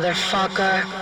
motherfucker.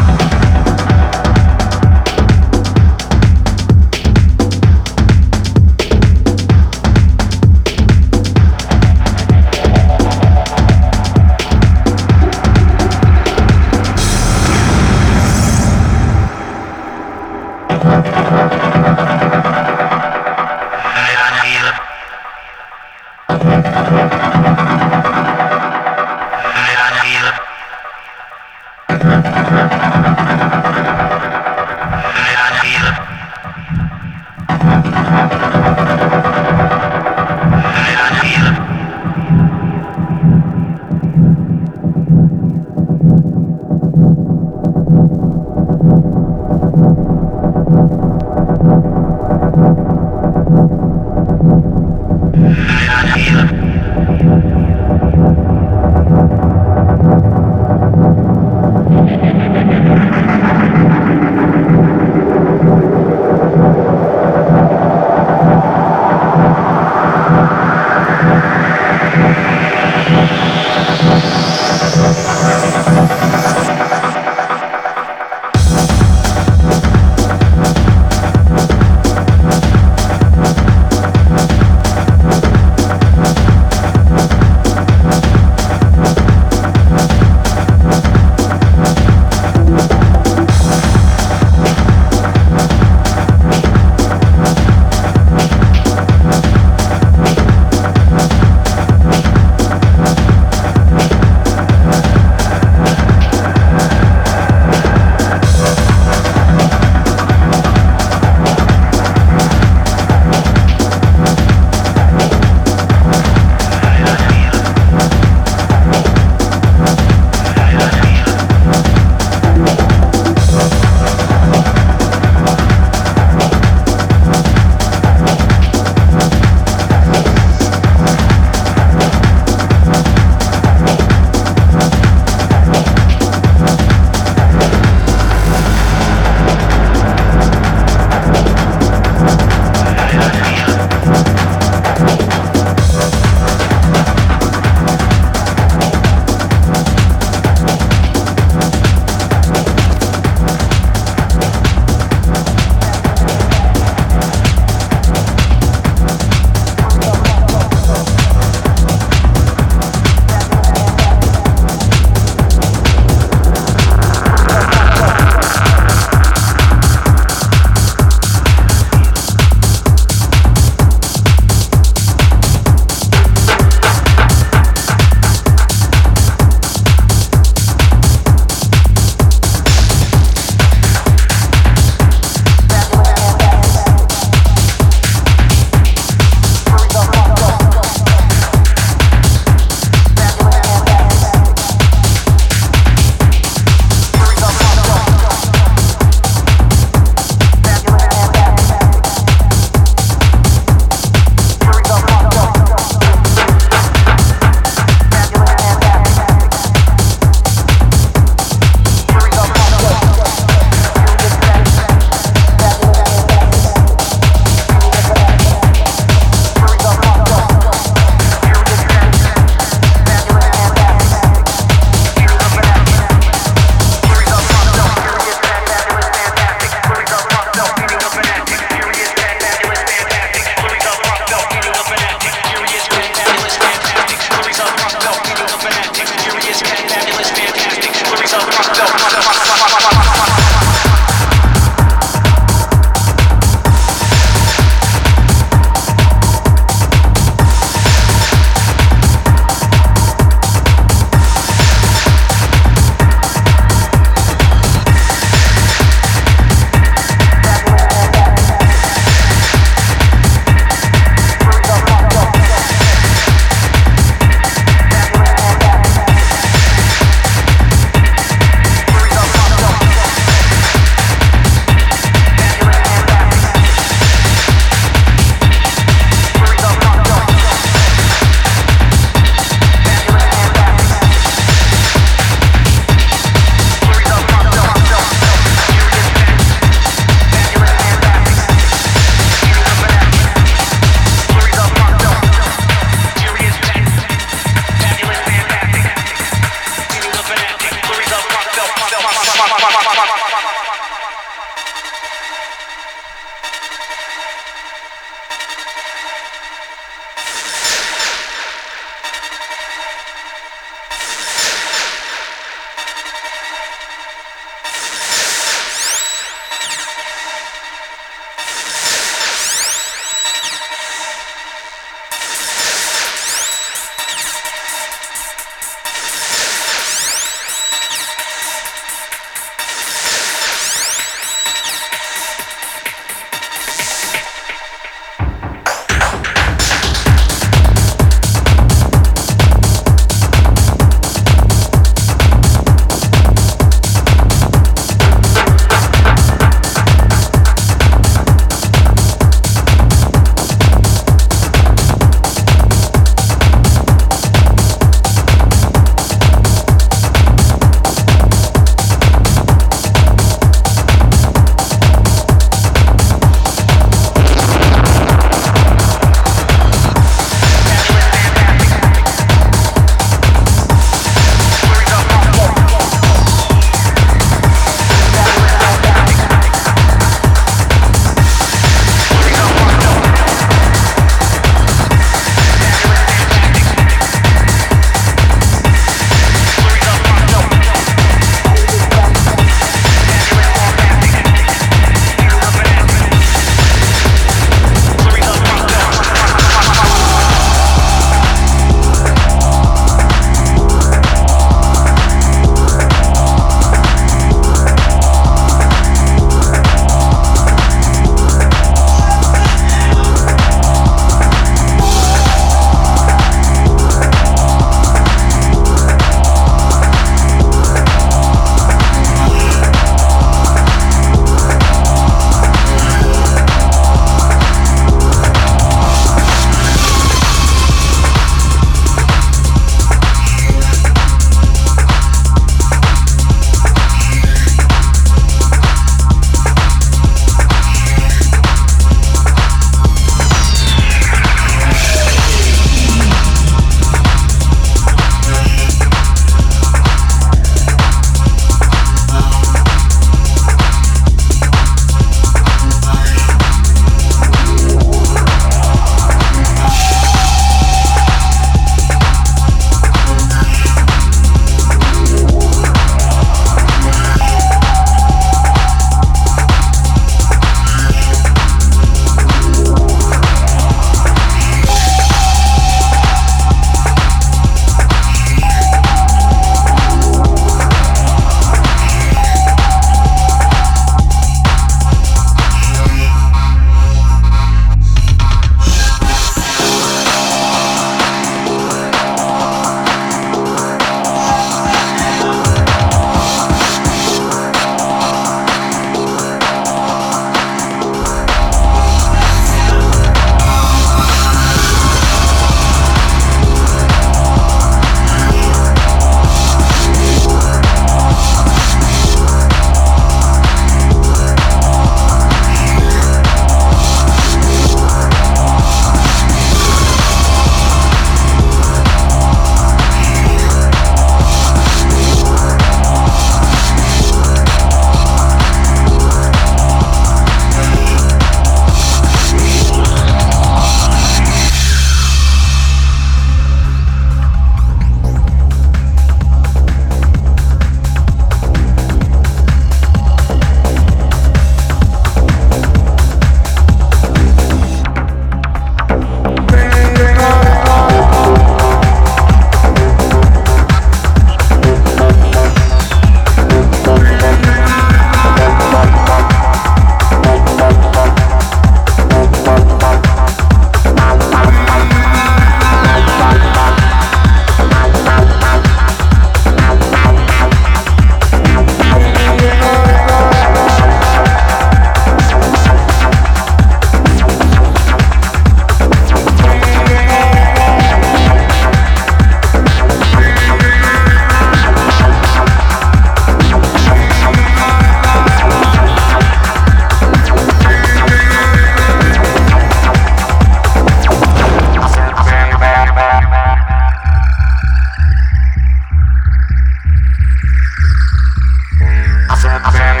Thank